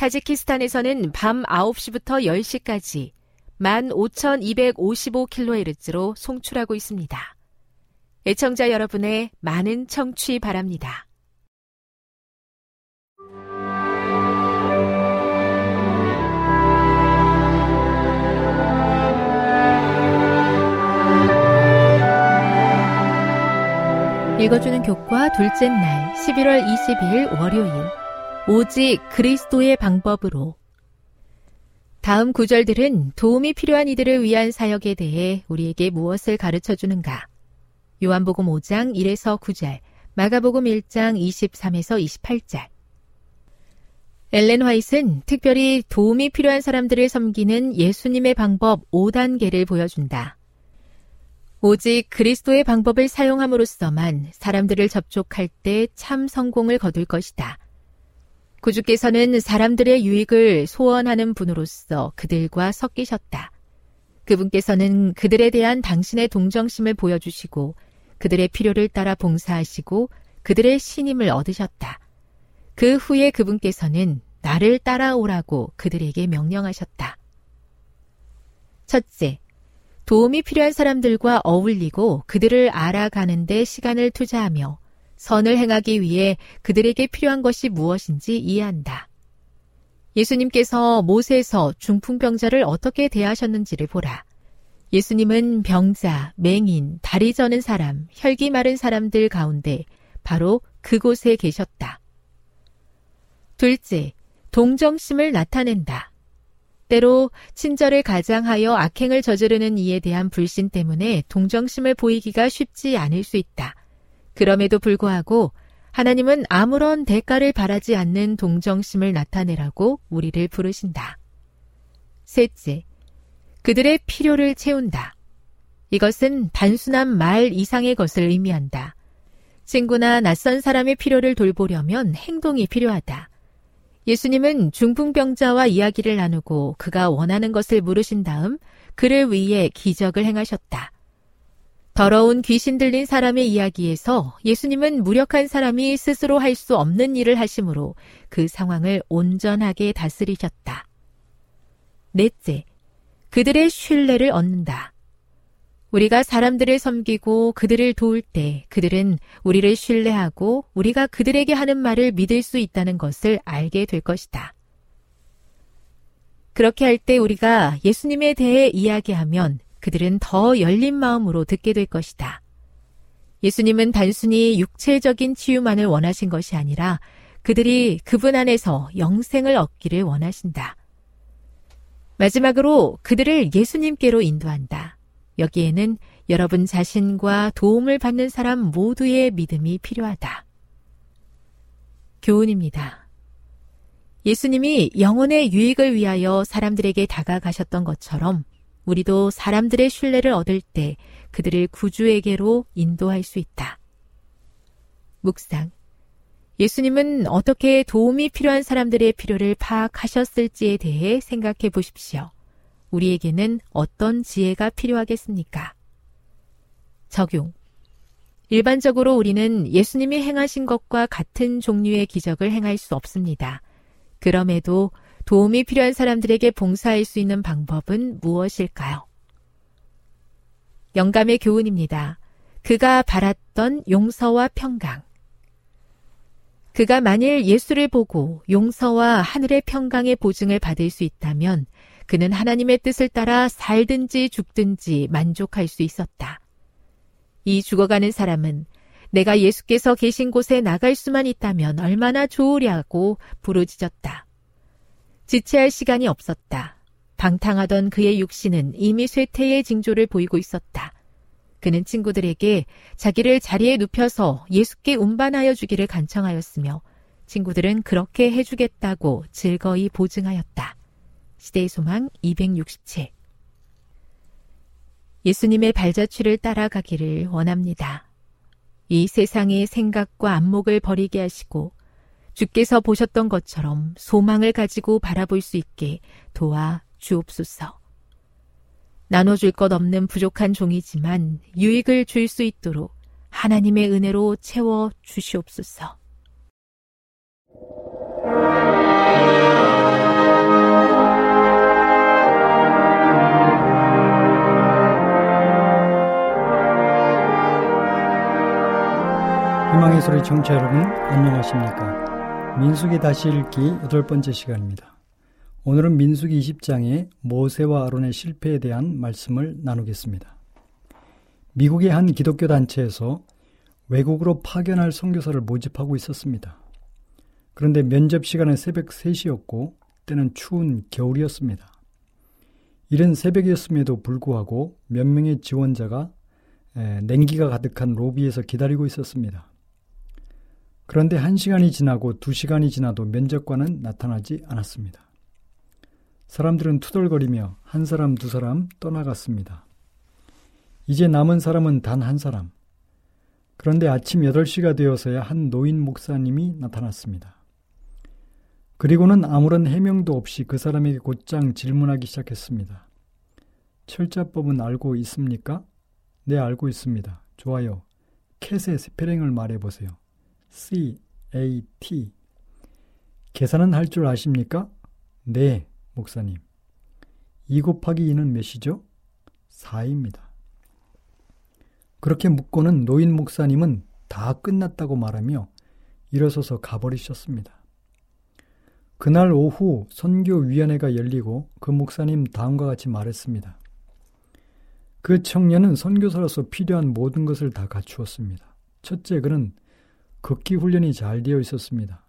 타지키스탄에서는 밤 9시부터 10시까지 15,255kHz로 송출하고 있습니다. 애청자 여러분의 많은 청취 바랍니다. 읽어주는 교과 둘째 날 11월 22일 월요일 오직 그리스도의 방법으로 다음 구절들은 도움이 필요한 이들을 위한 사역에 대해 우리에게 무엇을 가르쳐 주는가? 요한복음 5장 1에서 9절, 마가복음 1장 23에서 28절. 엘렌 화이트는 특별히 도움이 필요한 사람들을 섬기는 예수님의 방법 5단계를 보여준다. 오직 그리스도의 방법을 사용함으로써만 사람들을 접촉할 때 참 성공을 거둘 것이다. 구주께서는 사람들의 유익을 소원하는 분으로서 그들과 섞이셨다. 그분께서는 그들에 대한 당신의 동정심을 보여주시고 그들의 필요를 따라 봉사하시고 그들의 신임을 얻으셨다. 그 후에 그분께서는 나를 따라오라고 그들에게 명령하셨다. 첫째, 도움이 필요한 사람들과 어울리고 그들을 알아가는데 시간을 투자하며 선을 행하기 위해 그들에게 필요한 것이 무엇인지 이해한다. 예수님께서 못에서 중풍병자를 어떻게 대하셨는지를 보라. 예수님은 병자, 맹인, 다리 저는 사람, 혈기 마른 사람들 가운데 바로 그곳에 계셨다. 둘째, 동정심을 나타낸다. 때로 친절을 가장하여 악행을 저지르는 이에 대한 불신 때문에 동정심을 보이기가 쉽지 않을 수 있다. 그럼에도 불구하고 하나님은 아무런 대가를 바라지 않는 동정심을 나타내라고 우리를 부르신다. 셋째, 그들의 필요를 채운다. 이것은 단순한 말 이상의 것을 의미한다. 친구나 낯선 사람의 필요를 돌보려면 행동이 필요하다. 예수님은 중풍병자와 이야기를 나누고 그가 원하는 것을 물으신 다음 그를 위해 기적을 행하셨다. 더러운 귀신 들린 사람의 이야기에서 예수님은 무력한 사람이 스스로 할 수 없는 일을 하심으로 그 상황을 온전하게 다스리셨다. 넷째, 그들의 신뢰를 얻는다. 우리가 사람들을 섬기고 그들을 도울 때 그들은 우리를 신뢰하고 우리가 그들에게 하는 말을 믿을 수 있다는 것을 알게 될 것이다. 그렇게 할 때 우리가 예수님에 대해 이야기하면 그들은 더 열린 마음으로 듣게 될 것이다. 예수님은 단순히 육체적인 치유만을 원하신 것이 아니라 그들이 그분 안에서 영생을 얻기를 원하신다. 마지막으로 그들을 예수님께로 인도한다. 여기에는 여러분 자신과 도움을 받는 사람 모두의 믿음이 필요하다. 교훈입니다. 예수님이 영혼의 유익을 위하여 사람들에게 다가가셨던 것처럼 우리도 사람들의 신뢰를 얻을 때 그들을 구주에게로 인도할 수 있다. 묵상. 예수님은 어떻게 도움이 필요한 사람들의 필요를 파악하셨을지에 대해 생각해 보십시오. 우리에게는 어떤 지혜가 필요하겠습니까? 적용. 일반적으로 우리는 예수님이 행하신 것과 같은 종류의 기적을 행할 수 없습니다. 그럼에도 도움이 필요한 사람들에게 봉사할 수 있는 방법은 무엇일까요? 영감의 교훈입니다. 그가 바랐던 용서와 평강. 그가 만일 예수를 보고 용서와 하늘의 평강의 보증을 받을 수 있다면 그는 하나님의 뜻을 따라 살든지 죽든지 만족할 수 있었다. 이 죽어가는 사람은 내가 예수께서 계신 곳에 나갈 수만 있다면 얼마나 좋으랴고 부르짖었다. 지체할 시간이 없었다. 방탕하던 그의 육신은 이미 쇠퇴의 징조를 보이고 있었다. 그는 친구들에게 자기를 자리에 눕혀서 예수께 운반하여 주기를 간청하였으며 친구들은 그렇게 해주겠다고 즐거이 보증하였다. 시대의 소망 267 예수님의 발자취를 따라가기를 원합니다. 이 세상의 생각과 안목을 버리게 하시고 주께서 보셨던 것처럼 소망을 가지고 바라볼 수 있게 도와 주옵소서. 나눠줄 것 없는 부족한 종이지만 유익을 줄 수 있도록 하나님의 은혜로 채워 주시옵소서. 희망의 소리 청취자 여러분 안녕하십니까 민숙이 다시 읽기 여덟 번째 시간입니다. 오늘은 민숙이 20장의 모세와 아론의 실패에 대한 말씀을 나누겠습니다. 미국의 한 기독교 단체에서 외국으로 파견할 선교사를 모집하고 있었습니다. 그런데 면접 시간은 새벽 3시였고 때는 추운 겨울이었습니다. 이른 새벽이었음에도 불구하고 몇 명의 지원자가 냉기가 가득한 로비에서 기다리고 있었습니다. 그런데 한 시간이 지나고 두 시간이 지나도 면접관은 나타나지 않았습니다. 사람들은 투덜거리며 한 사람 두 사람 떠나갔습니다. 이제 남은 사람은 단 한 사람. 그런데 아침 8시가 되어서야 한 노인 목사님이 나타났습니다. 그리고는 아무런 해명도 없이 그 사람에게 곧장 질문하기 시작했습니다. 철자법은 알고 있습니까? 네, 알고 있습니다. 좋아요. 캣의 스페링을 말해보세요. CAT. 계산은 할 줄 아십니까? 네, 목사님. 2 곱하기 2는 몇이죠? 4입니다. 그렇게 묻고는 노인 목사님은 다 끝났다고 말하며 일어서서 가버리셨습니다. 그날 오후 선교위원회가 열리고 그 목사님 다음과 같이 말했습니다. 그 청년은 선교사로서 필요한 모든 것을 다 갖추었습니다. 첫째, 그는 극기 훈련이 잘 되어 있었습니다.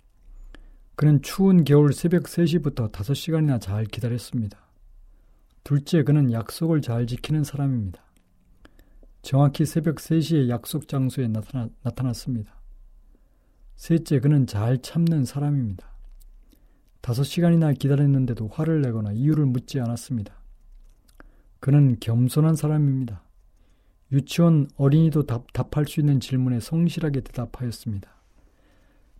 그는 추운 겨울 새벽 3시부터 5시간이나 잘 기다렸습니다. 둘째, 그는 약속을 잘 지키는 사람입니다. 정확히 새벽 3시에 약속 장소에 나타나, 나타났습니다. 셋째, 그는 잘 참는 사람입니다. 5시간이나 기다렸는데도 화를 내거나 이유를 묻지 않았습니다. 그는 겸손한 사람입니다. 유치원 어린이도 답, 답할 수 있는 질문에 성실하게 대답하였습니다.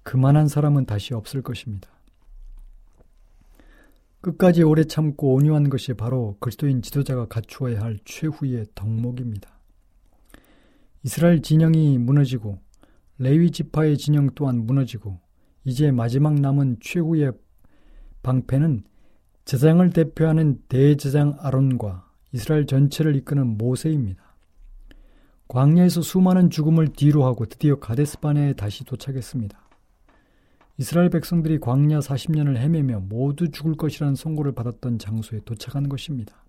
그만한 사람은 다시 없을 것입니다. 끝까지 오래 참고 온유한 것이 바로 그리스도인 지도자가 갖추어야 할 최후의 덕목입니다. 이스라엘 진영이 무너지고 레위 지파의 진영 또한 무너지고 이제 마지막 남은 최후의 방패는 제장을 대표하는 대제장 아론과 이스라엘 전체를 이끄는 모세입니다. 광야에서 수많은 죽음을 뒤로하고 드디어 가데스바네에 다시 도착했습니다. 이스라엘 백성들이 광야 40년을 헤매며 모두 죽을 것이라는 선고를 받았던 장소에 도착한 것입니다.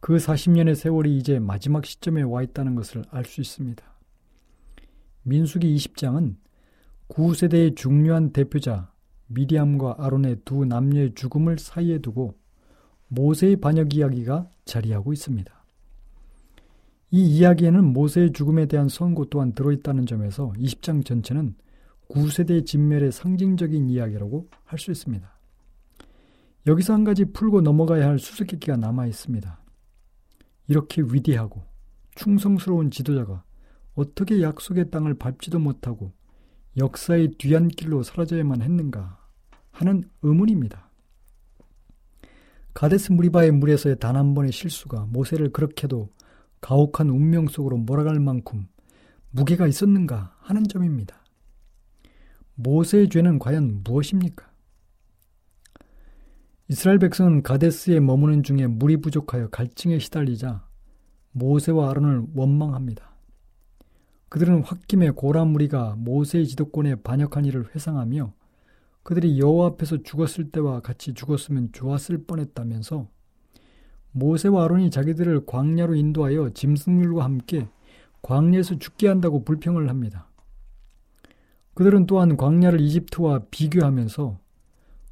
그 40년의 세월이 이제 마지막 시점에 와 있다는 것을 알 수 있습니다. 민수기 20장은 구세대의 중요한 대표자 미디암과 아론의 두 남녀의 죽음을 사이에 두고 모세의 반역 이야기가 자리하고 있습니다. 이 이야기에는 모세의 죽음에 대한 선고 또한 들어있다는 점에서 20장 전체는 9세대 진멸의 상징적인 이야기라고 할 수 있습니다. 여기서 한 가지 풀고 넘어가야 할 수수께끼가 남아 있습니다. 이렇게 위대하고 충성스러운 지도자가 어떻게 약속의 땅을 밟지도 못하고 역사의 뒤안길로 사라져야만 했는가 하는 의문입니다. 가데스 무리바의 물에서의 단 한 번의 실수가 모세를 그렇게도 가혹한 운명 속으로 몰아갈 만큼 무게가 있었는가 하는 점입니다. 모세의 죄는 과연 무엇입니까? 이스라엘 백성은 가데스에 머무는 중에 물이 부족하여 갈증에 시달리자 모세와 아론을 원망합니다. 그들은 홧김에 고라 무리가 모세의 지도권에 반역한 일을 회상하며 그들이 여호와 앞에서 죽었을 때와 같이 죽었으면 좋았을 뻔했다면서 모세와 아론이 자기들을 광야로 인도하여 짐승들과 함께 광야에서 죽게 한다고 불평을 합니다. 그들은 또한 광야를 이집트와 비교하면서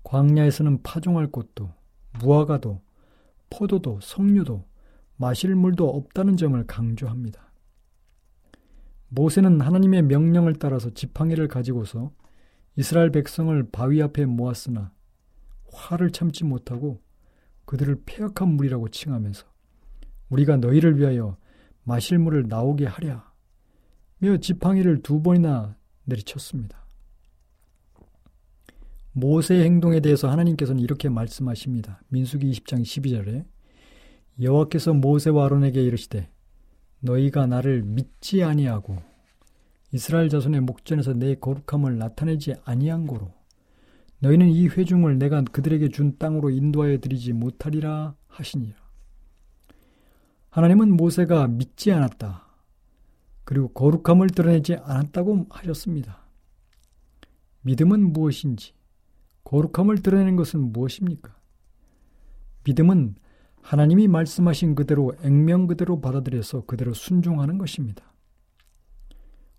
광야에서는 파종할 곳도 무화과도 포도도 석류도 마실 물도 없다는 점을 강조합니다. 모세는 하나님의 명령을 따라서 지팡이를 가지고서 이스라엘 백성을 바위 앞에 모았으나 화를 참지 못하고 그들을 폐역한 물이라고 칭하면서 우리가 너희를 위하여 마실 물을 나오게 하랴 며 지팡이를 두 번이나 내리쳤습니다. 모세의 행동에 대해서 하나님께서는 이렇게 말씀하십니다. 민수기 20장 12절에 여호와께서 모세와 아론에게 이르시되 너희가 나를 믿지 아니하고 이스라엘 자손의 목전에서 내 거룩함을 나타내지 아니한 고로 너희는 이 회중을 내가 그들에게 준 땅으로 인도하여 드리지 못하리라 하시니라. 하나님은 모세가 믿지 않았다. 그리고 거룩함을 드러내지 않았다고 하셨습니다. 믿음은 무엇인지, 거룩함을 드러내는 것은 무엇입니까? 믿음은 하나님이 말씀하신 그대로 액면 그대로 받아들여서 그대로 순종하는 것입니다.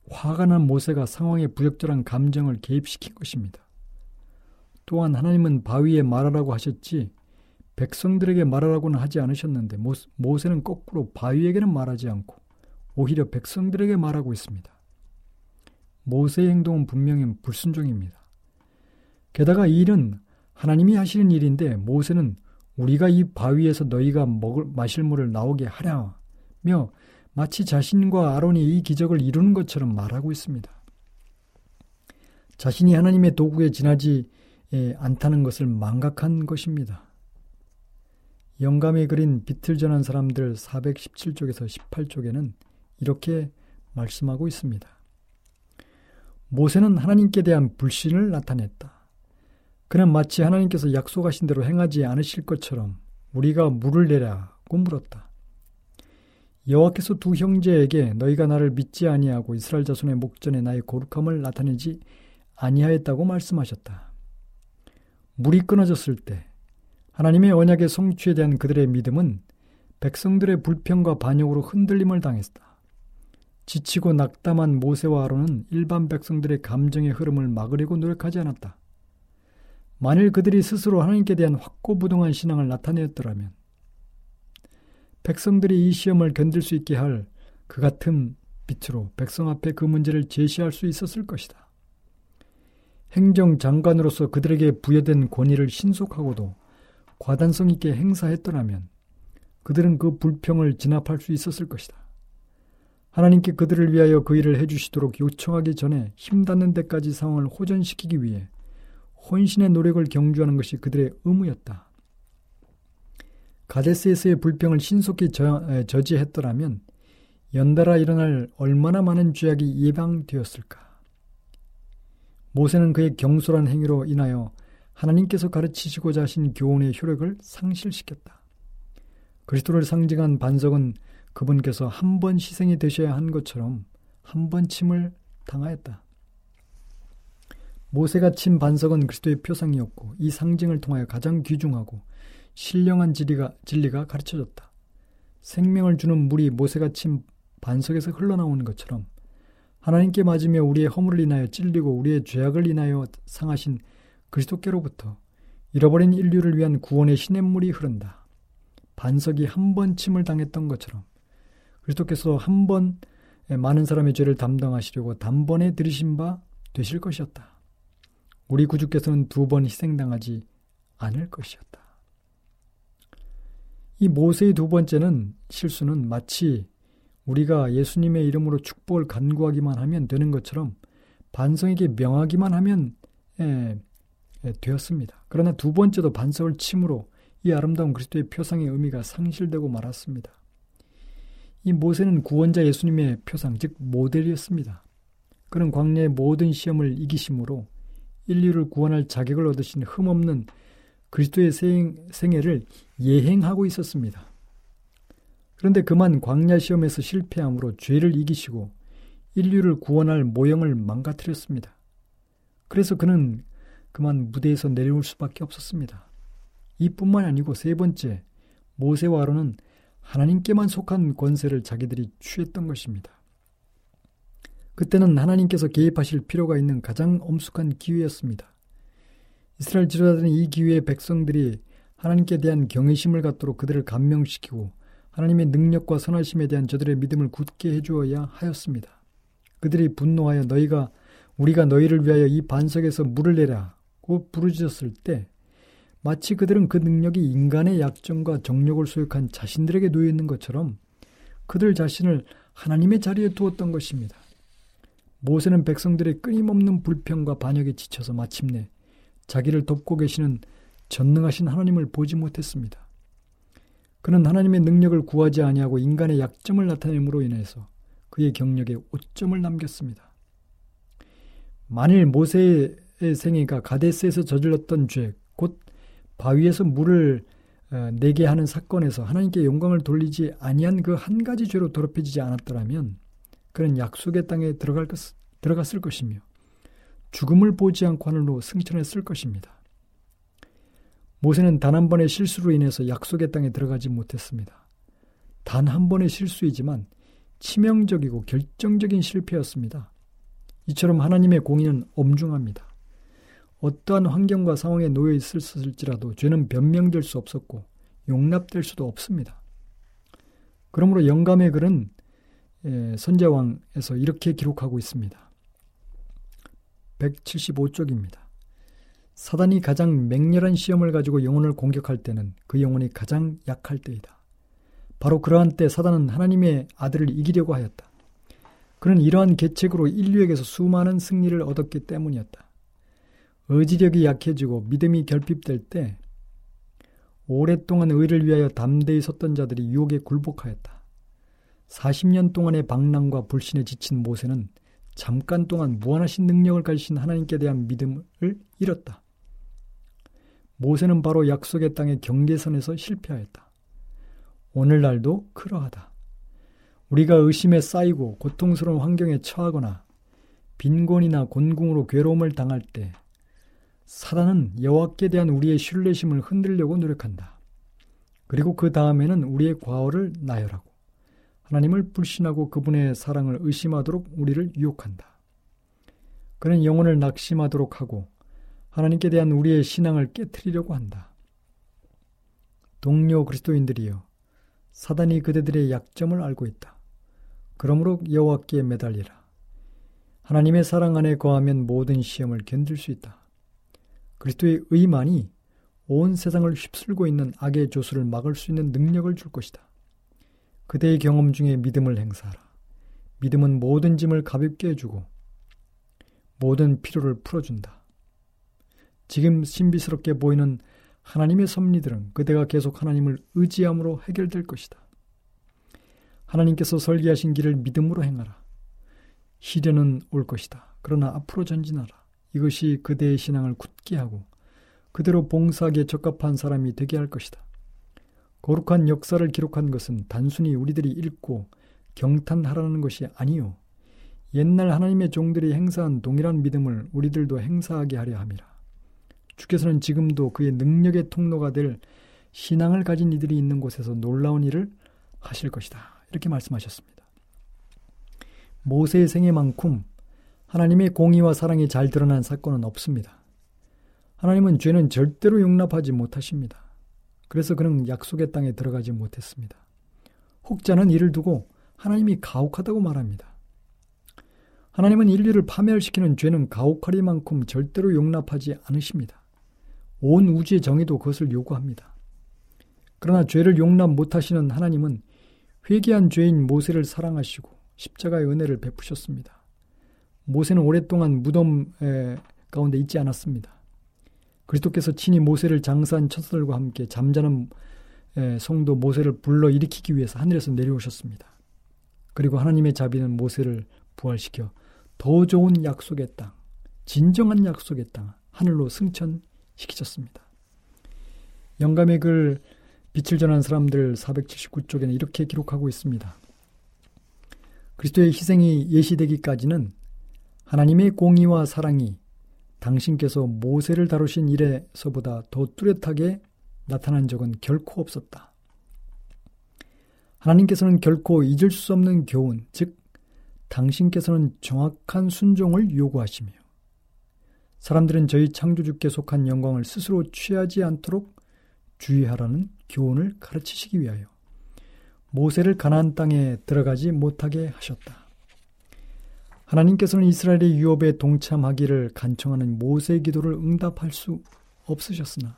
화가 난 모세가 상황에 부적절한 감정을 개입시킨 것입니다. 또한 하나님은 바위에 말하라고 하셨지 백성들에게 말하라고는 하지 않으셨는데 모세는 거꾸로 바위에게는 말하지 않고 오히려 백성들에게 말하고 있습니다. 모세의 행동은 분명히 불순종입니다. 게다가 이 일은 하나님이 하시는 일인데 모세는 우리가 이 바위에서 너희가 먹을 마실 물을 나오게 하랴며 마치 자신과 아론이 이 기적을 이루는 것처럼 말하고 있습니다. 자신이 하나님의 도구에 지나지 예, 않다는 것을 망각한 것입니다. 영감에 그린 빛을 전한 사람들 417쪽에서 18쪽에는 이렇게 말씀하고 있습니다. 모세는 하나님께 대한 불신을 나타냈다. 그는 마치 하나님께서 약속하신 대로 행하지 않으실 것처럼 우리가 물을 내라고 물었다. 여호와께서 두 형제에게 너희가 나를 믿지 아니하고 이스라엘 자손의 목전에 나의 거룩함을 나타내지 아니하였다고 말씀하셨다. 물이 끊어졌을 때 하나님의 언약의 성취에 대한 그들의 믿음은 백성들의 불평과 반역으로 흔들림을 당했다. 지치고 낙담한 모세와 아론은 일반 백성들의 감정의 흐름을 막으려고 노력하지 않았다. 만일 그들이 스스로 하나님께 대한 확고부동한 신앙을 나타내었더라면 백성들이 이 시험을 견딜 수 있게 할 그 같은 빛으로 백성 앞에 그 문제를 제시할 수 있었을 것이다. 행정장관으로서 그들에게 부여된 권위를 신속하고도 과단성 있게 행사했더라면 그들은 그 불평을 진압할 수 있었을 것이다. 하나님께 그들을 위하여 그 일을 해주시도록 요청하기 전에 힘닿는 데까지 상황을 호전시키기 위해 혼신의 노력을 경주하는 것이 그들의 의무였다. 가데스에서의 불평을 신속히 저, 저지했더라면 연달아 일어날 얼마나 많은 죄악이 예방되었을까? 모세는 그의 경솔한 행위로 인하여 하나님께서 가르치시고자 하신 교훈의 효력을 상실시켰다. 그리스도를 상징한 반석은 그분께서 한 번 희생이 되셔야 한 것처럼 한 번 침을 당하였다. 모세가 친 반석은 그리스도의 표상이었고 이 상징을 통하여 가장 귀중하고 신령한 진리가, 진리가 가르쳐졌다. 생명을 주는 물이 모세가 친 반석에서 흘러나오는 것처럼 하나님께 맞으며 우리의 허물을 인하여 찔리고 우리의 죄악을 인하여 상하신 그리스도께로부터 잃어버린 인류를 위한 구원의 시냇물이 흐른다. 반석이 한 번 침을 당했던 것처럼 그리스도께서 한 번 많은 사람의 죄를 담당하시려고 단번에 들이신 바 되실 것이었다. 우리 구주께서는 두 번 희생당하지 않을 것이었다. 이 모세의 두 번째는 실수는 마치 우리가 예수님의 이름으로 축복을 간구하기만 하면 되는 것처럼 반성에게 명하기만 하면 에, 에, 되었습니다. 그러나 두 번째도 반석을 침으로 이 아름다운 그리스도의 표상의 의미가 상실되고 말았습니다. 이 모세는 구원자 예수님의 표상, 즉 모델이었습니다. 그는 광야의 모든 시험을 이기심으로 인류를 구원할 자격을 얻으신 흠없는 그리스도의 생, 생애를 예행하고 있었습니다. 그런데 그만 광야 시험에서 실패함으로 죄를 이기시고 인류를 구원할 모형을 망가뜨렸습니다. 그래서 그는 그만 무대에서 내려올 수밖에 없었습니다. 이뿐만 아니고 세 번째, 모세와 아론은 하나님께만 속한 권세를 자기들이 취했던 것입니다. 그때는 하나님께서 개입하실 필요가 있는 가장 엄숙한 기회였습니다. 이스라엘 지도자들은 이 기회에 백성들이 하나님께 대한 경외심을 갖도록 그들을 감명시키고 하나님의 능력과 선하심에 대한 저들의 믿음을 굳게 해주어야 하였습니다. 그들이 분노하여 너희가 우리가 너희를 위하여 이 반석에서 물을 내라고 부르짖었을 때 마치 그들은 그 능력이 인간의 약점과 정력을 소유한 자신들에게 놓여 있는 것처럼 그들 자신을 하나님의 자리에 두었던 것입니다. 모세는 백성들의 끊임없는 불평과 반역에 지쳐서 마침내 자기를 돕고 계시는 전능하신 하나님을 보지 못했습니다. 그는 하나님의 능력을 구하지 아니하고 인간의 약점을 나타냄으로 인해서 그의 경력에 오점을 남겼습니다. 만일 모세의 생애가 가데스에서 저질렀던 죄, 곧 바위에서 물을 어, 내게 하는 사건에서 하나님께 영광을 돌리지 아니한 그 한 가지 죄로 더럽혀지지 않았더라면 그는 약속의 땅에 들어갈 것, 들어갔을 것이며 죽음을 보지 않고 하늘로 승천했을 것입니다. 모세는 단 한 번의 실수로 인해서 약속의 땅에 들어가지 못했습니다. 단 한 번의 실수이지만 치명적이고 결정적인 실패였습니다. 이처럼 하나님의 공의는 엄중합니다. 어떠한 환경과 상황에 놓여 있을지라도 죄는 변명될 수 없었고 용납될 수도 없습니다. 그러므로 영감의 글은 선자왕에서 이렇게 기록하고 있습니다. 175쪽입니다. 사단이 가장 맹렬한 시험을 가지고 영혼을 공격할 때는 그 영혼이 가장 약할 때이다. 바로 그러한 때 사단은 하나님의 아들을 이기려고 하였다. 그는 이러한 계책으로 인류에게서 수많은 승리를 얻었기 때문이었다. 의지력이 약해지고 믿음이 결핍될 때 오랫동안 의를 위하여 담대히 섰던 자들이 유혹에 굴복하였다. 40년 동안의 방랑과 불신에 지친 모세는 잠깐 동안 무한하신 능력을 가지신 하나님께 대한 믿음을 잃었다. 모세는 바로 약속의 땅의 경계선에서 실패하였다. 오늘날도 그러하다. 우리가 의심에 쌓이고 고통스러운 환경에 처하거나 빈곤이나 곤궁으로 괴로움을 당할 때 사단은 여호와께 대한 우리의 신뢰심을 흔들려고 노력한다. 그리고 그 다음에는 우리의 과오를 나열하고 하나님을 불신하고 그분의 사랑을 의심하도록 우리를 유혹한다. 그는 영혼을 낙심하도록 하고 하나님께 대한 우리의 신앙을 깨뜨리려고 한다. 동료 그리스도인들이여 사단이 그대들의 약점을 알고 있다. 그러므로 여호와께 매달리라. 하나님의 사랑 안에 거하면 모든 시험을 견딜 수 있다. 그리스도의 의만이 온 세상을 휩쓸고 있는 악의 조수를 막을 수 있는 능력을 줄 것이다. 그대의 경험 중에 믿음을 행사하라. 믿음은 모든 짐을 가볍게 해주고 모든 피로를 풀어준다. 지금 신비스럽게 보이는 하나님의 섭리들은 그대가 계속 하나님을 의지함으로 해결될 것이다. 하나님께서 설계하신 길을 믿음으로 행하라. 시련은 올 것이다. 그러나 앞으로 전진하라. 이것이 그대의 신앙을 굳게 하고 그대로 봉사하기에 적합한 사람이 되게 할 것이다. 거룩한 역사를 기록한 것은 단순히 우리들이 읽고 경탄하라는 것이 아니요. 옛날 하나님의 종들이 행사한 동일한 믿음을 우리들도 행사하게 하려 함이라. 주께서는 지금도 그의 능력의 통로가 될 신앙을 가진 이들이 있는 곳에서 놀라운 일을 하실 것이다. 이렇게 말씀하셨습니다. 모세의 생애만큼 하나님의 공의와 사랑이 잘 드러난 사건은 없습니다. 하나님은 죄는 절대로 용납하지 못하십니다. 그래서 그는 약속의 땅에 들어가지 못했습니다. 혹자는 이를 두고 하나님이 가혹하다고 말합니다. 하나님은 인류를 파멸시키는 죄는 가혹하리만큼 절대로 용납하지 않으십니다. 온 우주의 정의도 그것을 요구합니다. 그러나 죄를 용납 못하시는 하나님은 회개한 죄인 모세를 사랑하시고 십자가의 은혜를 베푸셨습니다. 모세는 오랫동안 무덤 가운데 있지 않았습니다. 그리스도께서 친히 모세를 장사한 첫들과 함께 잠자는 성도 모세를 불러 일으키기 위해서 하늘에서 내려오셨습니다. 그리고 하나님의 자비는 모세를 부활시켜 더 좋은 약속의 땅, 진정한 약속의 땅, 하늘로 승천 시키셨습니다. 영감의 글 빛을 전한 사람들 479쪽에는 이렇게 기록하고 있습니다. 그리스도의 희생이 예시되기까지는 하나님의 공의와 사랑이 당신께서 모세를 다루신 일에서보다 더 뚜렷하게 나타난 적은 결코 없었다. 하나님께서는 결코 잊을 수 없는 교훈, 즉, 당신께서는 정확한 순종을 요구하시며, 사람들은 저희 창조주께 속한 영광을 스스로 취하지 않도록 주의하라는 교훈을 가르치시기 위하여 모세를 가나안 땅에 들어가지 못하게 하셨다. 하나님께서는 이스라엘의 유업에 동참하기를 간청하는 모세의 기도를 응답할 수 없으셨으나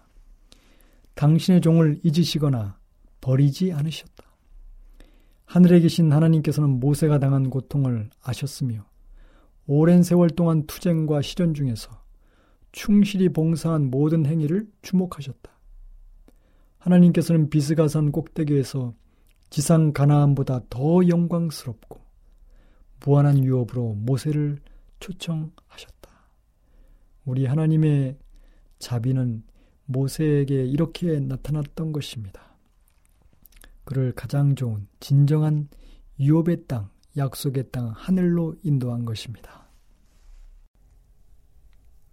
당신의 종을 잊으시거나 버리지 않으셨다. 하늘에 계신 하나님께서는 모세가 당한 고통을 아셨으며 오랜 세월 동안 투쟁과 시련 중에서 충실히 봉사한 모든 행위를 주목하셨다. 하나님께서는 비스가산 꼭대기에서 지상 가나안보다 더 영광스럽고 무한한 유업으로 모세를 초청하셨다. 우리 하나님의 자비는 모세에게 이렇게 나타났던 것입니다. 그를 가장 좋은 진정한 유업의 땅, 약속의 땅 하늘로 인도한 것입니다.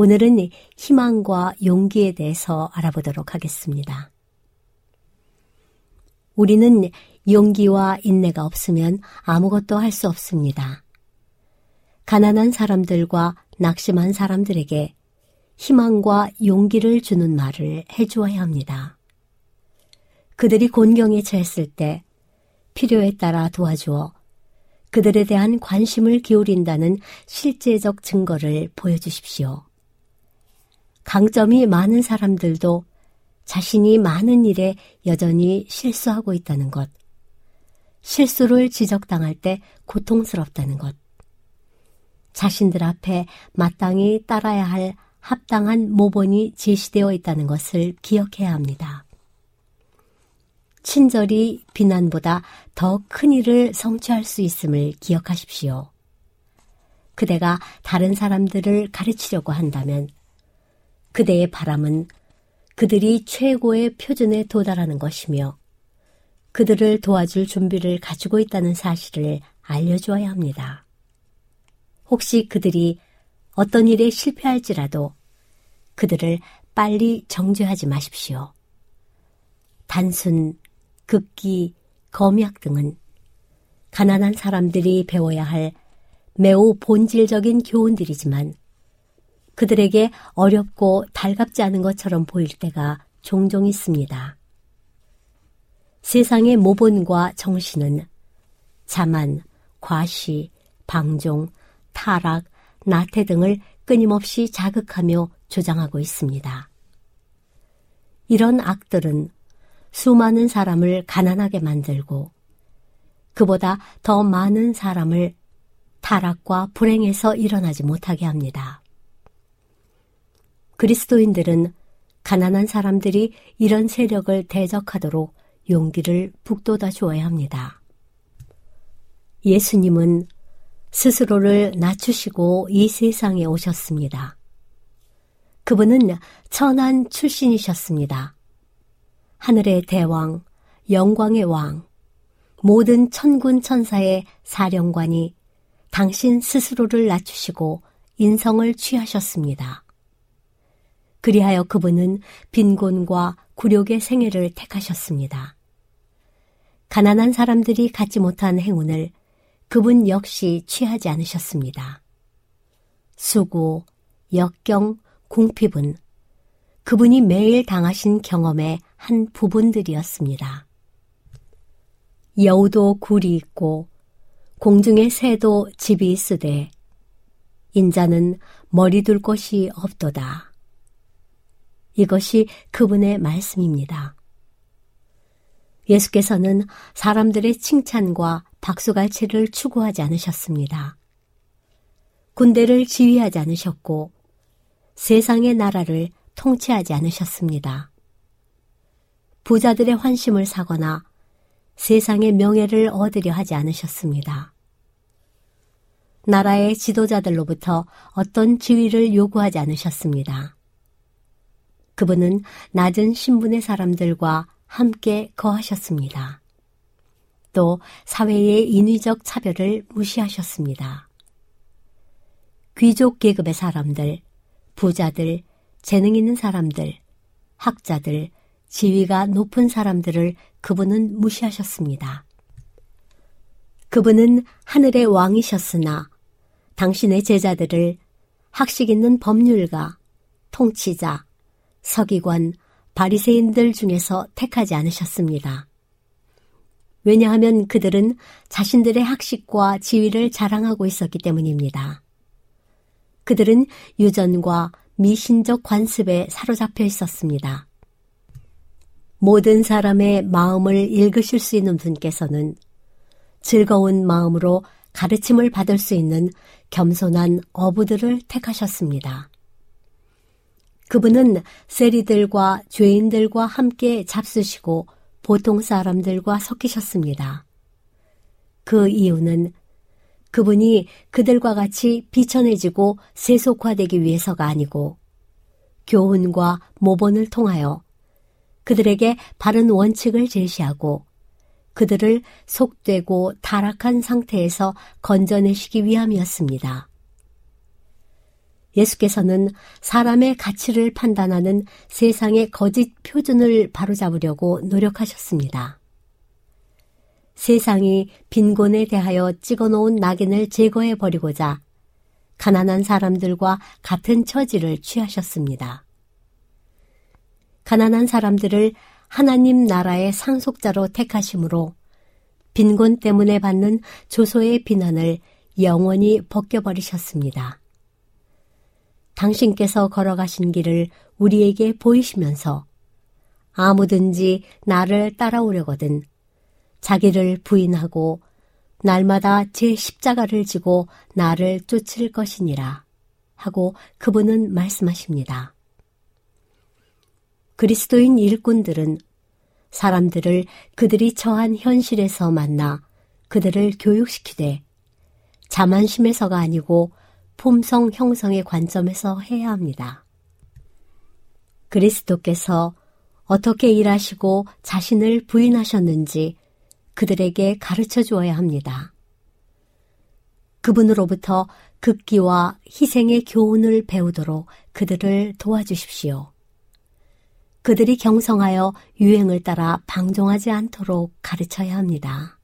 오늘은 희망과 용기에 대해서 알아보도록 하겠습니다. 우리는 용기와 인내가 없으면 아무것도 할 수 없습니다. 가난한 사람들과 낙심한 사람들에게 희망과 용기를 주는 말을 해주어야 합니다. 그들이 곤경에 처했을 때 필요에 따라 도와주어 그들에 대한 관심을 기울인다는 실제적 증거를 보여주십시오. 강점이 많은 사람들도 자신이 많은 일에 여전히 실수하고 있다는 것, 실수를 지적당할 때 고통스럽다는 것, 자신들 앞에 마땅히 따라야 할 합당한 모본이 제시되어 있다는 것을 기억해야 합니다. 친절이 비난보다 더 큰 일을 성취할 수 있음을 기억하십시오. 그대가 다른 사람들을 가르치려고 한다면 그대의 바람은 그들이 최고의 표준에 도달하는 것이며 그들을 도와줄 준비를 가지고 있다는 사실을 알려주어야 합니다. 혹시 그들이 어떤 일에 실패할지라도 그들을 빨리 정죄하지 마십시오. 단순 극기, 검약 등은 가난한 사람들이 배워야 할 매우 본질적인 교훈들이지만 그들에게 어렵고 달갑지 않은 것처럼 보일 때가 종종 있습니다. 세상의 모본과 정신은 자만, 과시, 방종, 타락, 나태 등을 끊임없이 자극하며 조장하고 있습니다. 이런 악들은 수많은 사람을 가난하게 만들고 그보다 더 많은 사람을 타락과 불행에서 일어나지 못하게 합니다. 그리스도인들은 가난한 사람들이 이런 세력을 대적하도록 용기를 북돋아 주어야 합니다. 예수님은 스스로를 낮추시고 이 세상에 오셨습니다. 그분은 천한 출신이셨습니다. 하늘의 대왕, 영광의 왕, 모든 천군 천사의 사령관이 당신 스스로를 낮추시고 인성을 취하셨습니다. 그리하여 그분은 빈곤과 굴욕의 생애를 택하셨습니다. 가난한 사람들이 갖지 못한 행운을 그분 역시 취하지 않으셨습니다. 수고, 역경, 궁핍은 그분이 매일 당하신 경험의 한 부분들이었습니다. 여우도 굴이 있고 공중의 새도 집이 있으되 인자는 머리 둘 곳이 없도다. 이것이 그분의 말씀입니다. 예수께서는 사람들의 칭찬과 박수갈채를 추구하지 않으셨습니다. 군대를 지휘하지 않으셨고 세상의 나라를 통치하지 않으셨습니다. 부자들의 환심을 사거나 세상의 명예를 얻으려 하지 않으셨습니다. 나라의 지도자들로부터 어떤 지위를 요구하지 않으셨습니다. 그분은 낮은 신분의 사람들과 함께 거하셨습니다. 또 사회의 인위적 차별을 무시하셨습니다. 귀족 계급의 사람들, 부자들, 재능 있는 사람들, 학자들, 지위가 높은 사람들을 그분은 무시하셨습니다. 그분은 하늘의 왕이셨으나 당신의 제자들을 학식 있는 법률가, 통치자, 서기관, 바리새인들 중에서 택하지 않으셨습니다. 왜냐하면 그들은 자신들의 학식과 지위를 자랑하고 있었기 때문입니다. 그들은 유전과 미신적 관습에 사로잡혀 있었습니다. 모든 사람의 마음을 읽으실 수 있는 분께서는 즐거운 마음으로 가르침을 받을 수 있는 겸손한 어부들을 택하셨습니다. 그분은 세리들과 죄인들과 함께 잡수시고 보통 사람들과 섞이셨습니다. 그 이유는 그분이 그들과 같이 비천해지고 세속화되기 위해서가 아니고 교훈과 모본을 통하여 그들에게 바른 원칙을 제시하고 그들을 속되고 타락한 상태에서 건져내시기 위함이었습니다. 예수께서는 사람의 가치를 판단하는 세상의 거짓 표준을 바로잡으려고 노력하셨습니다. 세상이 빈곤에 대하여 찍어놓은 낙인을 제거해 버리고자 가난한 사람들과 같은 처지를 취하셨습니다. 가난한 사람들을 하나님 나라의 상속자로 택하심으로 빈곤 때문에 받는 조소의 비난을 영원히 벗겨버리셨습니다. 당신께서 걸어가신 길을 우리에게 보이시면서 아무든지 나를 따라오려거든 자기를 부인하고 날마다 제 십자가를 지고 나를 쫓을 것이니라 하고 그분은 말씀하십니다. 그리스도인 일꾼들은 사람들을 그들이 처한 현실에서 만나 그들을 교육시키되 자만심에서가 아니고 품성 형성의 관점에서 해야 합니다. 그리스도께서 어떻게 일하시고 자신을 부인하셨는지 그들에게 가르쳐 주어야 합니다. 그분으로부터 극기와 희생의 교훈을 배우도록 그들을 도와주십시오. 그들이 경성하여 유행을 따라 방종하지 않도록 가르쳐야 합니다.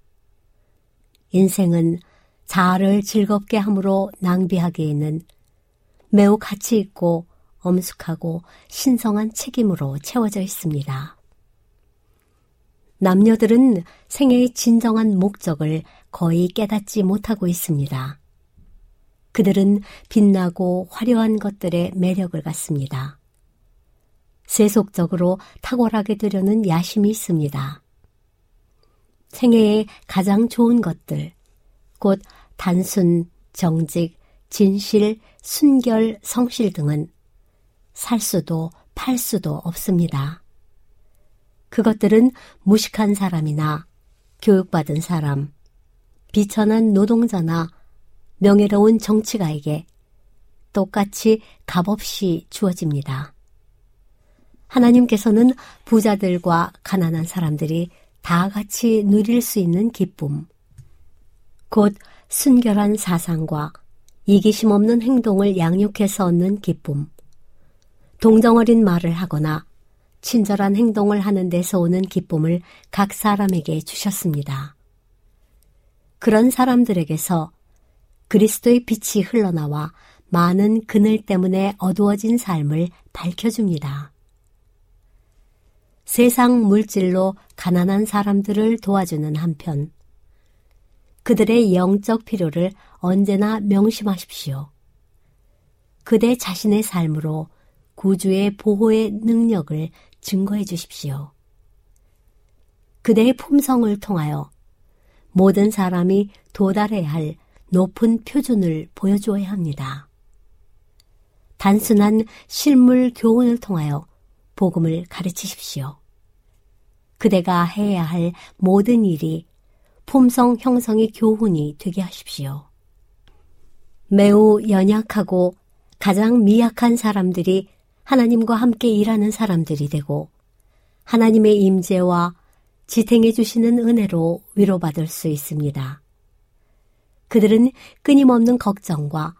인생은 자아를 즐겁게 함으로 낭비하기에는 매우 가치 있고 엄숙하고 신성한 책임으로 채워져 있습니다. 남녀들은 생애의 진정한 목적을 거의 깨닫지 못하고 있습니다. 그들은 빛나고 화려한 것들의 매력을 갖습니다. 세속적으로 탁월하게 되려는 야심이 있습니다. 생애의 가장 좋은 것들, 곧 단순, 정직, 진실, 순결, 성실 등은 살 수도 팔 수도 없습니다. 그것들은 무식한 사람이나 교육받은 사람, 비천한 노동자나 명예로운 정치가에게 똑같이 값없이 주어집니다. 하나님께서는 부자들과 가난한 사람들이 다 같이 누릴 수 있는 기쁨. 곧 순결한 사상과 이기심 없는 행동을 양육해서 얻는 기쁨. 동정어린 말을 하거나 친절한 행동을 하는 데서 오는 기쁨을 각 사람에게 주셨습니다. 그런 사람들에게서 그리스도의 빛이 흘러나와 많은 그늘 때문에 어두워진 삶을 밝혀줍니다. 세상 물질로 가난한 사람들을 도와주는 한편, 그들의 영적 필요를 언제나 명심하십시오. 그대 자신의 삶으로 구주의 보호의 능력을 증거해 주십시오. 그대의 품성을 통하여 모든 사람이 도달해야 할 높은 표준을 보여주어야 합니다. 단순한 실물 교훈을 통하여 복음을 가르치십시오. 그대가 해야 할 모든 일이 품성 형성의 교훈이 되게 하십시오. 매우 연약하고 가장 미약한 사람들이 하나님과 함께 일하는 사람들이 되고 하나님의 임재와 지탱해 주시는 은혜로 위로받을 수 있습니다. 그들은 끊임없는 걱정과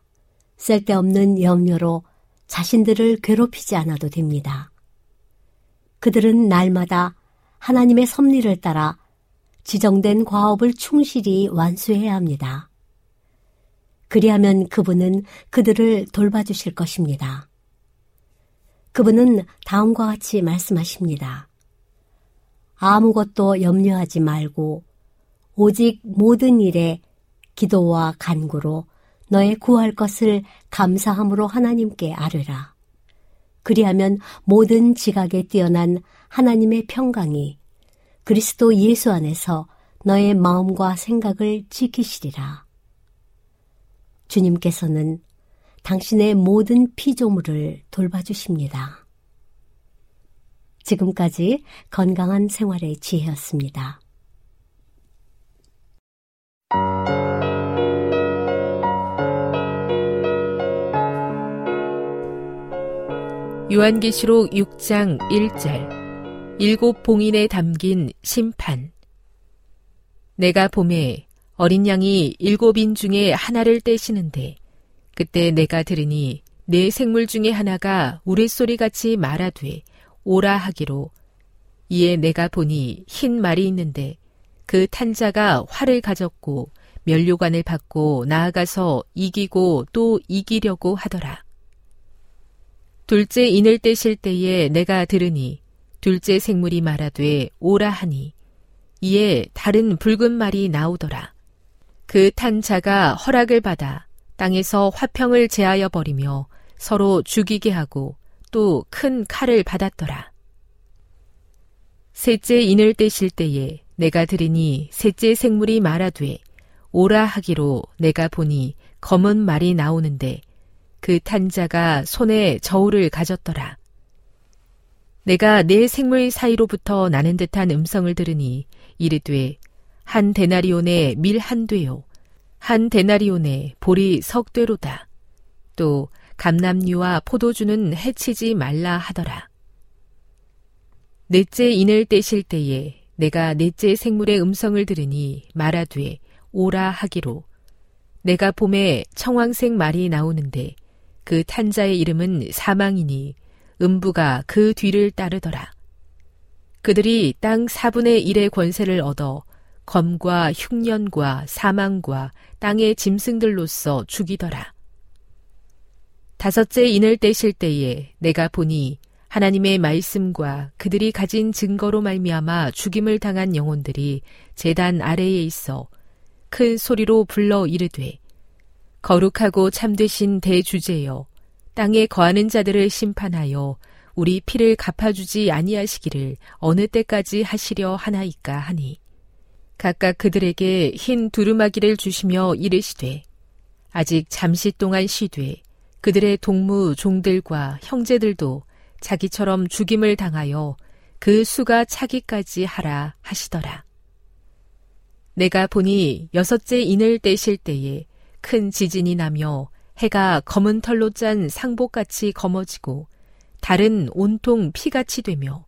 쓸데없는 염려로 자신들을 괴롭히지 않아도 됩니다. 그들은 날마다 하나님의 섭리를 따라 지정된 과업을 충실히 완수해야 합니다. 그리하면 그분은 그들을 돌봐주실 것입니다. 그분은 다음과 같이 말씀하십니다. 아무것도 염려하지 말고 오직 모든 일에 기도와 간구로 너의 구할 것을 감사함으로 하나님께 아뢰라. 그리하면 모든 지각에 뛰어난 하나님의 평강이 그리스도 예수 안에서 너의 마음과 생각을 지키시리라. 주님께서는 당신의 모든 피조물을 돌봐주십니다. 지금까지 건강한 생활의 지혜였습니다. 요한계시록 6장 1절 일곱 봉인에 담긴 심판 내가 봄에 어린 양이 일곱인 중에 하나를 떼시는데 그때 내가 들으니 내 생물 중에 하나가 우레소리 같이 말하되 오라 하기로 이에 내가 보니 흰 말이 있는데 그 탄자가 활을 가졌고 면류관을 받고 나아가서 이기고 또 이기려고 하더라. 둘째 인을 떼실 때에 내가 들으니 둘째 생물이 말하되 오라 하니 이에 다른 붉은 말이 나오더라. 그 탄자가 허락을 받아 땅에서 화평을 제하여 버리며 서로 죽이게 하고 또 큰 칼을 받았더라. 셋째 인을 떼실 때에 내가 들으니 셋째 생물이 말하되 오라 하기로 내가 보니 검은 말이 나오는데 그 탄자가 손에 저울을 가졌더라. 내가 내 생물 사이로부터 나는 듯한 음성을 들으니 이르되 한 데나리온에 밀 한 되요 한 데나리온에 보리 석 되로다. 또 감남류와 포도주는 해치지 말라 하더라. 넷째 인을 떼실 때에 내가 넷째 생물의 음성을 들으니 말하되 오라 하기로 내가 봄에 청황색 말이 나오는데 그 탄자의 이름은 사망이니 음부가 그 뒤를 따르더라. 그들이 땅 4분의 1의 권세를 얻어 검과 흉년과 사망과 땅의 짐승들로서 죽이더라. 다섯째 인을 떼실 때에 내가 보니 하나님의 말씀과 그들이 가진 증거로 말미암아 죽임을 당한 영혼들이 재단 아래에 있어 큰 소리로 불러 이르되 거룩하고 참되신 대주제여 땅에 거하는 자들을 심판하여 우리 피를 갚아주지 아니하시기를 어느 때까지 하시려 하나이까 하니 각각 그들에게 흰 두루마기를 주시며 이르시되 아직 잠시 동안 쉬되 그들의 동무 종들과 형제들도 자기처럼 죽임을 당하여 그 수가 차기까지 하라 하시더라. 내가 보니 여섯째 인을 떼실 때에 큰 지진이 나며 해가 검은 털로 짠 상복같이 검어지고 달은 온통 피같이 되며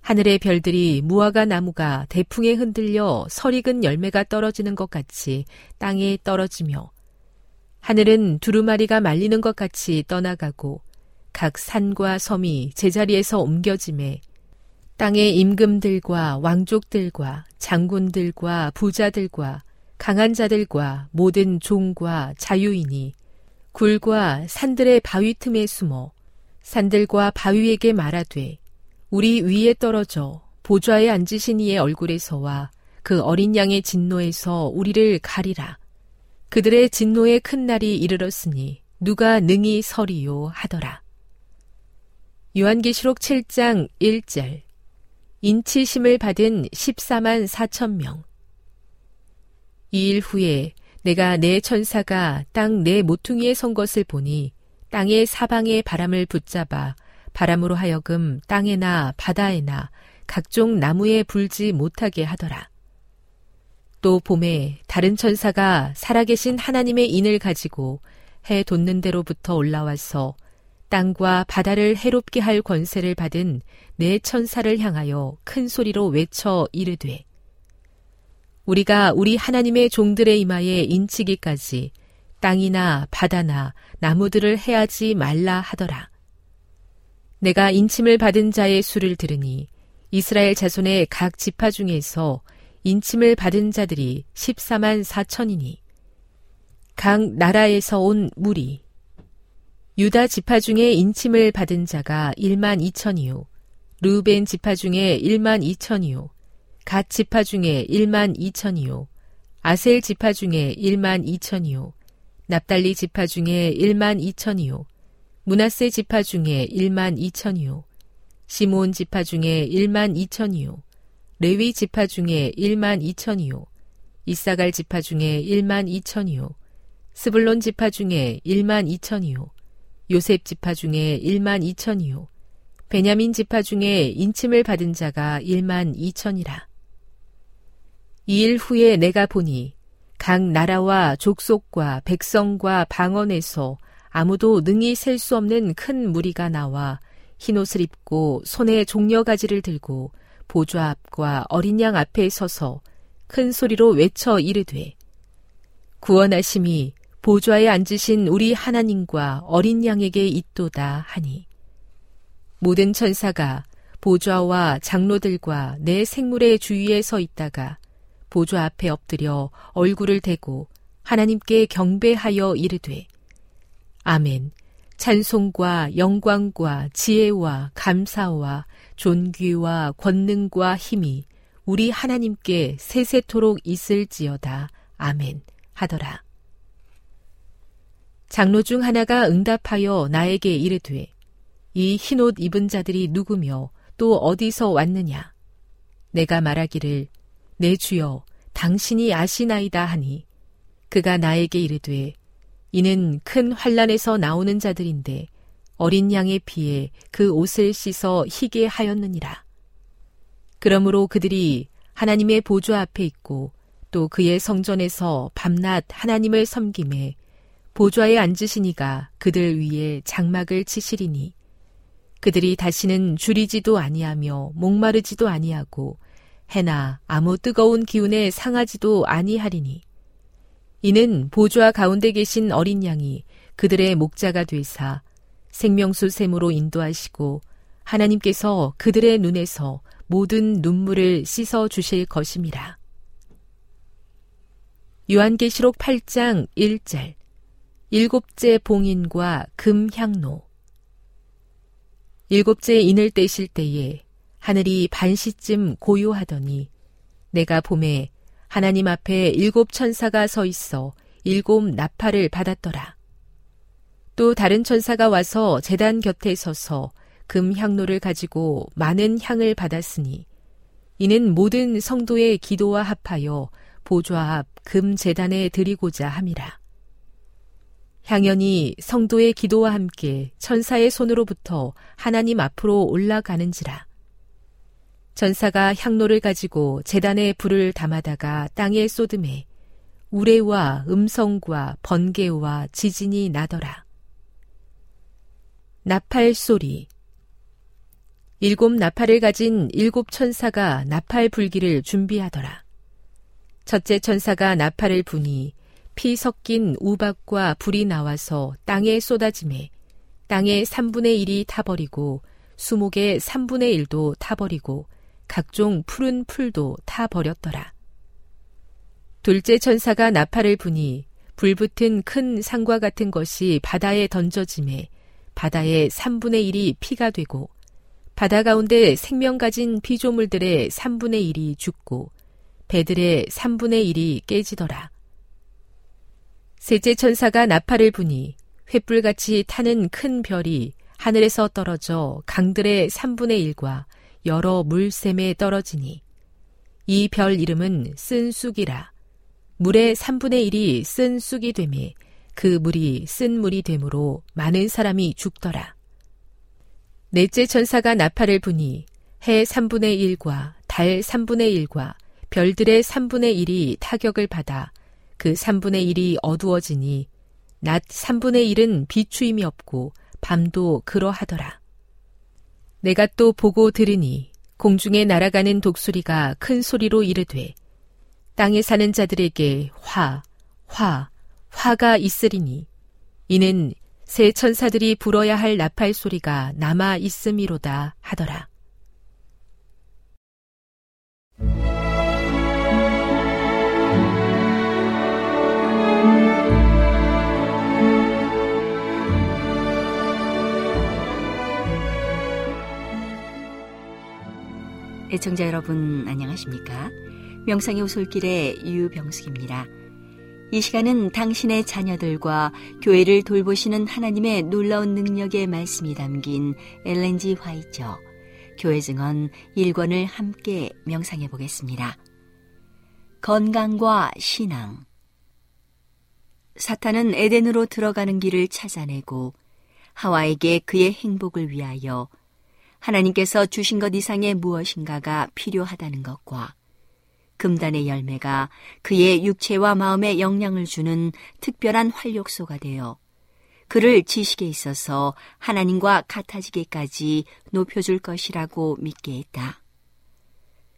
하늘의 별들이 무화과 나무가 대풍에 흔들려 설익은 열매가 떨어지는 것 같이 땅에 떨어지며 하늘은 두루마리가 말리는 것 같이 떠나가고 각 산과 섬이 제자리에서 옮겨짐에 땅의 임금들과 왕족들과 장군들과 부자들과 강한 자들과 모든 종과 자유인이 굴과 산들의 바위 틈에 숨어 산들과 바위에게 말하되 우리 위에 떨어져 보좌에 앉으신 이의 얼굴에서와 그 어린 양의 진노에서 우리를 가리라. 그들의 진노의 큰 날이 이르렀으니 누가 능히 서리요 하더라. 요한계시록 7장 1절 인치심을 받은 14만 4천 명. 이 일 후에 내가 내 천사가 땅 내 모퉁이에 선 것을 보니 땅의 사방의 바람을 붙잡아 바람으로 하여금 땅에나 바다에나 각종 나무에 불지 못하게 하더라. 또 봄에 다른 천사가 살아계신 하나님의 인을 가지고 해 돋는 데로부터 올라와서 땅과 바다를 해롭게 할 권세를 받은 내 천사를 향하여 큰 소리로 외쳐 이르되 우리가 우리 하나님의 종들의 이마에 인치기까지 땅이나 바다나 나무들을 해하지 말라 하더라. 내가 인침을 받은 자의 수를 들으니 이스라엘 자손의 각 지파 중에서 인침을 받은 자들이 14만 4천이니 각 나라에서 온 무리 유다 지파 중에 인침을 받은 자가 1만 2천이요 루벤 지파 중에 1만 2천이요 갓 지파 중에 1만 2천이요 아셀 지파 중에 1만 2천이요 납달리 지파 중에 1만 2천이요 문하세 지파 중에 1만 2천이요. 시몬 지파 중에 1만 2천이요. 레위 지파 중에 1만 2천이요. 이사갈 지파 중에 1만 2천이요. 스불론 지파 중에 1만 2천이요. 요셉 지파 중에 1만 2천이요. 베냐민 지파 중에 인침을 받은 자가 1만 2천이라. 이 일 후에 내가 보니 각 나라와 족속과 백성과 방언에서 아무도 능히 셀 수 없는 큰 무리가 나와 흰옷을 입고 손에 종려가지를 들고 보좌 앞과 어린 양 앞에 서서 큰 소리로 외쳐 이르되 구원하심이 보좌에 앉으신 우리 하나님과 어린 양에게 있도다 하니 모든 천사가 보좌와 장로들과 내 생물의 주위에 서 있다가 보좌 앞에 엎드려 얼굴을 대고 하나님께 경배하여 이르되 아멘. 찬송과 영광과 지혜와 감사와 존귀와 권능과 힘이 우리 하나님께 세세토록 있을지어다. 아멘. 하더라. 장로 중 하나가 응답하여 나에게 이르되 이 흰 옷 입은 자들이 누구며 또 어디서 왔느냐? 내가 말하기를 내 주여 당신이 아시나이다 하니 그가 나에게 이르되 이는 큰 환란에서 나오는 자들인데 어린 양의 피에 그 옷을 씻어 희게 하였느니라. 그러므로 그들이 하나님의 보좌 앞에 있고 또 그의 성전에서 밤낮 하나님을 섬김에 보좌에 앉으시니가 그들 위에 장막을 치시리니 그들이 다시는 줄이지도 아니하며 목마르지도 아니하고 해나 아무 뜨거운 기운에 상하지도 아니하리니. 이는 보좌 가운데 계신 어린 양이 그들의 목자가 되사 생명수 샘으로 인도하시고 하나님께서 그들의 눈에서 모든 눈물을 씻어 주실 것임이라. 요한계시록 8장 1절. 일곱째 봉인과 금향로. 일곱째 인을 떼실 때에 하늘이 반시쯤 고요하더니 내가 봄에 하나님 앞에 일곱 천사가 서 있어 일곱 나팔을 받았더라. 또 다른 천사가 와서 재단 곁에 서서 금 향로를 가지고 많은 향을 받았으니 이는 모든 성도의 기도와 합하여 보좌 앞 금 재단에 드리고자 함이라. 향연이 성도의 기도와 함께 천사의 손으로부터 하나님 앞으로 올라가는지라. 전사가 향로를 가지고 재단에 불을 담아다가 땅에 쏟음에 우레와 음성과 번개와 지진이 나더라. 나팔 소리 일곱 나팔을 가진 일곱 천사가 나팔 불기를 준비하더라. 첫째 천사가 나팔을 부니 피 섞인 우박과 불이 나와서 땅에 쏟아짐에 땅의 3분의 1이 타버리고 수목의 3분의 1도 타버리고 각종 푸른 풀도 타 버렸더라. 둘째 천사가 나팔을 부니 불붙은 큰 상과 같은 것이 바다에 던져짐에 바다의 3분의 1이 피가 되고 바다 가운데 생명 가진 피조물들의 3분의 1이 죽고 배들의 3분의 1이 깨지더라. 셋째 천사가 나팔을 부니 횃불같이 타는 큰 별이 하늘에서 떨어져 강들의 3분의 1과 여러 물샘에 떨어지니 이 별 이름은 쓴 쑥이라 물의 3분의 1이 쓴 쑥이 되매 그 물이 쓴 물이 되므로 많은 사람이 죽더라. 넷째 천사가 나팔을 부니 해 3분의 1과 달 3분의 1과 별들의 3분의 1이 타격을 받아 그 3분의 1이 어두워지니 낮 3분의 1은 비추임이 없고 밤도 그러하더라. 내가 또 보고 들으니 공중에 날아가는 독수리가 큰 소리로 이르되 땅에 사는 자들에게 화, 화, 화가 있으리니 이는 새 천사들이 불어야 할 나팔 소리가 남아 있음이로다 하더라. 애청자 여러분 안녕하십니까? 명상의 오솔길의 유병숙입니다. 이 시간은 당신의 자녀들과 교회를 돌보시는 하나님의 놀라운 능력의 말씀이 담긴 엘렌지 화이처 교회 증언 1권을 함께 명상해 보겠습니다. 건강과 신앙 사탄은 에덴으로 들어가는 길을 찾아내고 하와에게 그의 행복을 위하여 하나님께서 주신 것 이상의 무엇인가가 필요하다는 것과 금단의 열매가 그의 육체와 마음에 영향을 주는 특별한 활력소가 되어 그를 지식에 있어서 하나님과 같아지기까지 높여줄 것이라고 믿게 했다.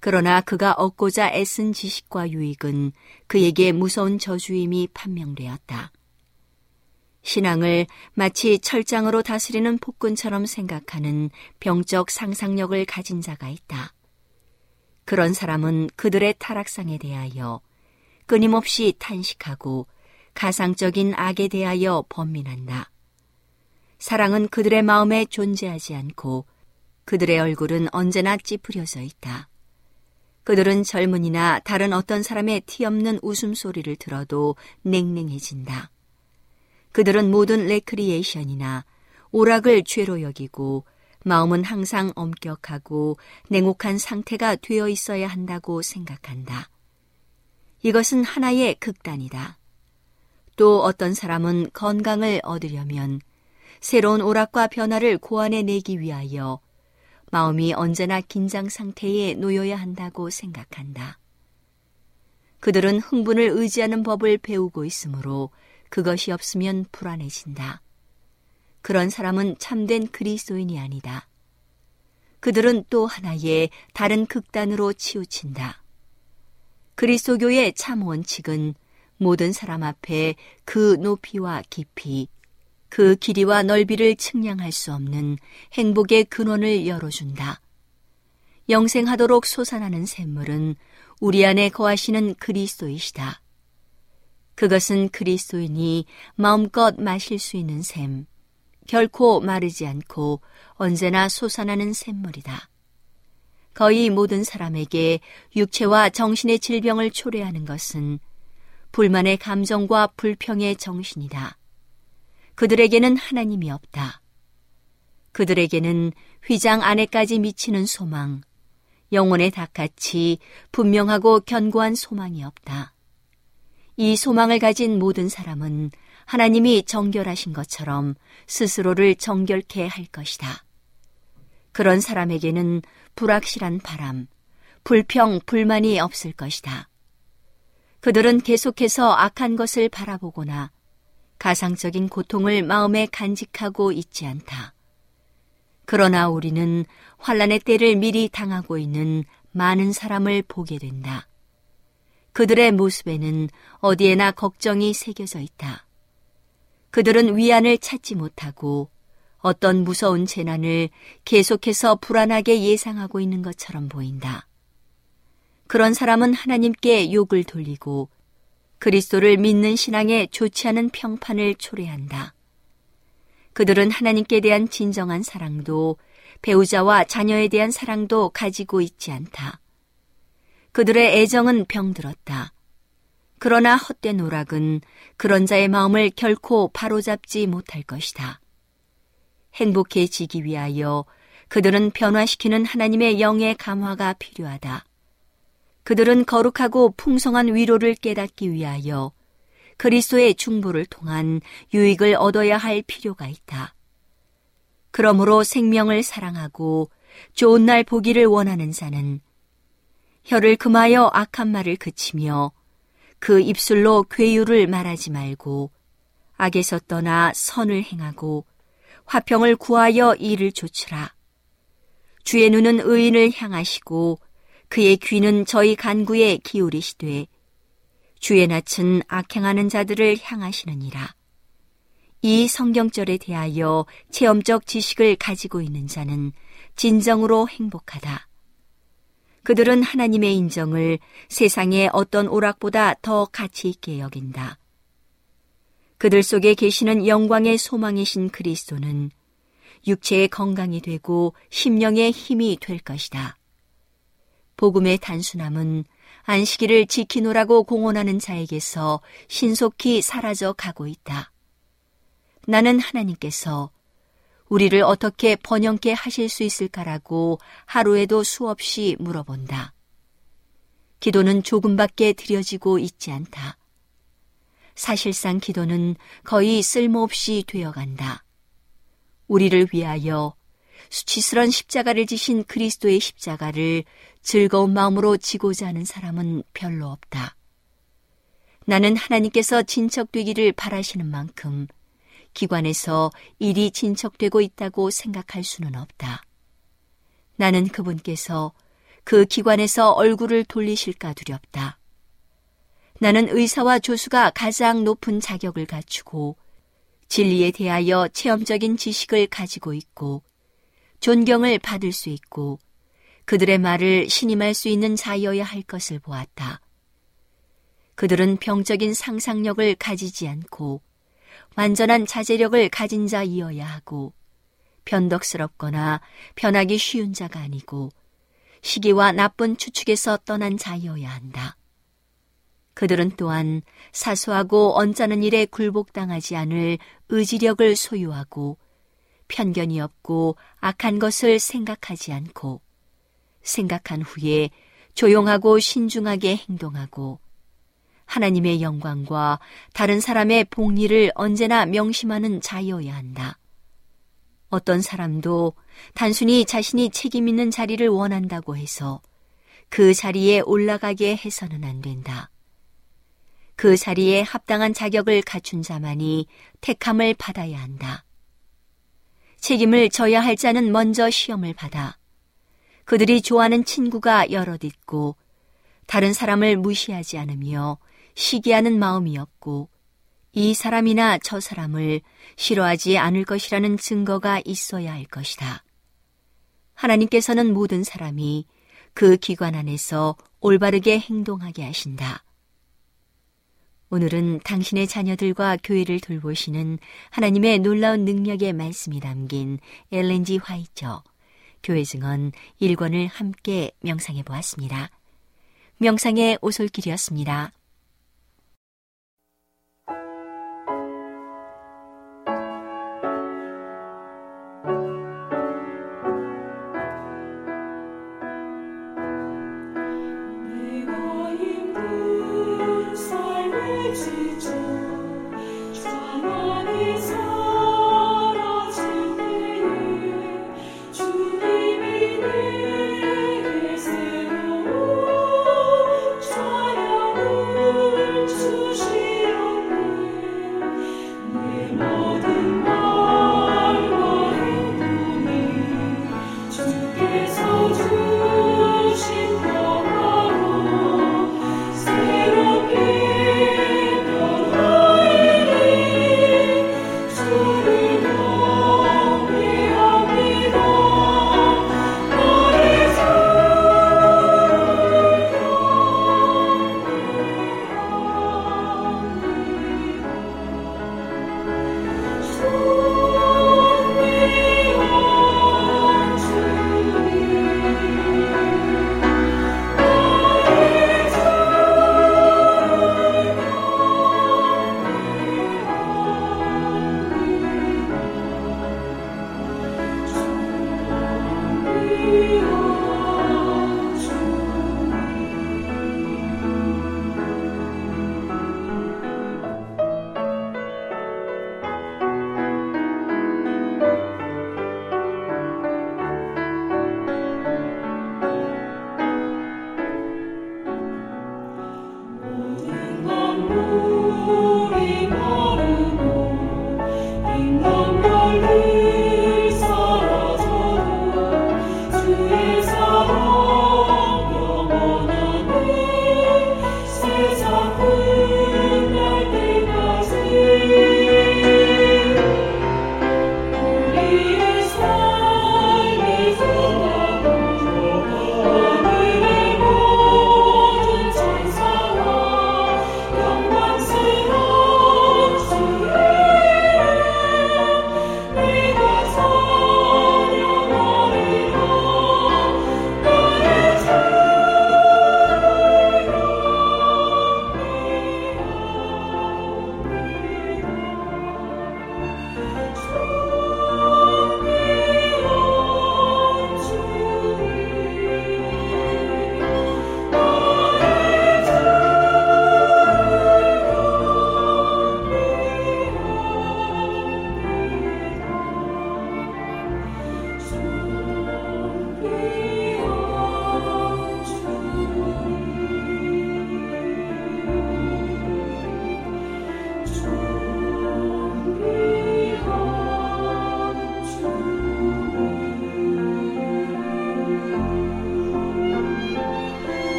그러나 그가 얻고자 애쓴 지식과 유익은 그에게 무서운 저주임이 판명되었다. 신앙을 마치 철장으로 다스리는 폭군처럼 생각하는 병적 상상력을 가진 자가 있다. 그런 사람은 그들의 타락상에 대하여 끊임없이 탄식하고 가상적인 악에 대하여 번민한다. 사랑은 그들의 마음에 존재하지 않고 그들의 얼굴은 언제나 찌푸려져 있다. 그들은 젊은이나 다른 어떤 사람의 티 없는 웃음소리를 들어도 냉랭해진다. 그들은 모든 레크리에이션이나 오락을 죄로 여기고 마음은 항상 엄격하고 냉혹한 상태가 되어 있어야 한다고 생각한다. 이것은 하나의 극단이다. 또 어떤 사람은 건강을 얻으려면 새로운 오락과 변화를 고안해 내기 위하여 마음이 언제나 긴장 상태에 놓여야 한다고 생각한다. 그들은 흥분을 의지하는 법을 배우고 있으므로 그것이 없으면 불안해진다. 그런 사람은 참된 그리스도인이 아니다. 그들은 또 하나의 다른 극단으로 치우친다. 그리스도교의 참 원칙은 모든 사람 앞에 그 높이와 깊이, 그 길이와 넓이를 측량할 수 없는 행복의 근원을 열어준다. 영생하도록 솟아나는 샘물은 우리 안에 거하시는 그리스도이시다. 그것은 그리스도인이 마음껏 마실 수 있는 샘, 결코 마르지 않고 언제나 솟아나는 샘물이다. 거의 모든 사람에게 육체와 정신의 질병을 초래하는 것은 불만의 감정과 불평의 정신이다. 그들에게는 하나님이 없다. 그들에게는 휘장 안에까지 미치는 소망, 영혼의 닭같이 분명하고 견고한 소망이 없다. 이 소망을 가진 모든 사람은 하나님이 정결하신 것처럼 스스로를 정결케 할 것이다. 그런 사람에게는 불확실한 바람, 불평, 불만이 없을 것이다. 그들은 계속해서 악한 것을 바라보거나 가상적인 고통을 마음에 간직하고 있지 않다. 그러나 우리는 환란의 때를 미리 당하고 있는 많은 사람을 보게 된다. 그들의 모습에는 어디에나 걱정이 새겨져 있다. 그들은 위안을 찾지 못하고 어떤 무서운 재난을 계속해서 불안하게 예상하고 있는 것처럼 보인다. 그런 사람은 하나님께 욕을 돌리고 그리스도를 믿는 신앙에 좋지 않은 평판을 초래한다. 그들은 하나님께 대한 진정한 사랑도 배우자와 자녀에 대한 사랑도 가지고 있지 않다. 그들의 애정은 병들었다. 그러나 헛된 오락은 그런 자의 마음을 결코 바로잡지 못할 것이다. 행복해지기 위하여 그들은 변화시키는 하나님의 영의 감화가 필요하다. 그들은 거룩하고 풍성한 위로를 깨닫기 위하여 그리스도의 중보를 통한 유익을 얻어야 할 필요가 있다. 그러므로 생명을 사랑하고 좋은 날 보기를 원하는 자는 혀를 금하여 악한 말을 그치며 그 입술로 괴유를 말하지 말고 악에서 떠나 선을 행하고 화평을 구하여 이를 조치라. 주의 눈은 의인을 향하시고 그의 귀는 저희 간구에 기울이시되 주의 낯은 악행하는 자들을 향하시느니라. 이 성경절에 대하여 체험적 지식을 가지고 있는 자는 진정으로 행복하다. 그들은 하나님의 인정을 세상의 어떤 오락보다 더 가치 있게 여긴다. 그들 속에 계시는 영광의 소망이신 그리스도는 육체의 건강이 되고 심령의 힘이 될 것이다. 복음의 단순함은 안식일을 지키노라고 공언하는 자에게서 신속히 사라져 가고 있다. 나는 하나님께서 우리를 어떻게 번영케 하실 수 있을까라고 하루에도 수없이 물어본다. 기도는 조금밖에 드려지고 있지 않다. 사실상 기도는 거의 쓸모없이 되어간다. 우리를 위하여 수치스런 십자가를 지신 그리스도의 십자가를 즐거운 마음으로 지고자 하는 사람은 별로 없다. 나는 하나님께서 진척되기를 바라시는 만큼 기관에서 일이 진척되고 있다고 생각할 수는 없다. 나는 그분께서 그 기관에서 얼굴을 돌리실까 두렵다. 나는 의사와 조수가 가장 높은 자격을 갖추고 진리에 대하여 체험적인 지식을 가지고 있고 존경을 받을 수 있고 그들의 말을 신임할 수 있는 자여야 할 것을 보았다. 그들은 병적인 상상력을 가지지 않고 완전한 자제력을 가진 자이어야 하고 변덕스럽거나 변하기 쉬운 자가 아니고 시기와 나쁜 추측에서 떠난 자이어야 한다. 그들은 또한 사소하고 언짢은 일에 굴복당하지 않을 의지력을 소유하고 편견이 없고 악한 것을 생각하지 않고 생각한 후에 조용하고 신중하게 행동하고 하나님의 영광과 다른 사람의 복리를 언제나 명심하는 자여야 한다. 어떤 사람도 단순히 자신이 책임 있는 자리를 원한다고 해서 그 자리에 올라가게 해서는 안 된다. 그 자리에 합당한 자격을 갖춘 자만이 택함을 받아야 한다. 책임을 져야 할 자는 먼저 시험을 받아 그들이 좋아하는 친구가 여럿 있고 다른 사람을 무시하지 않으며 시기하는 마음이었고 이 사람이나 저 사람을 싫어하지 않을 것이라는 증거가 있어야 할 것이다. 하나님께서는 모든 사람이 그 기관 안에서 올바르게 행동하게 하신다. 오늘은 당신의 자녀들과 교회를 돌보시는 하나님의 놀라운 능력의 말씀이 담긴 엘렌지 화이처 교회 증언 1권을 함께 명상해 보았습니다. 명상의 오솔길이었습니다.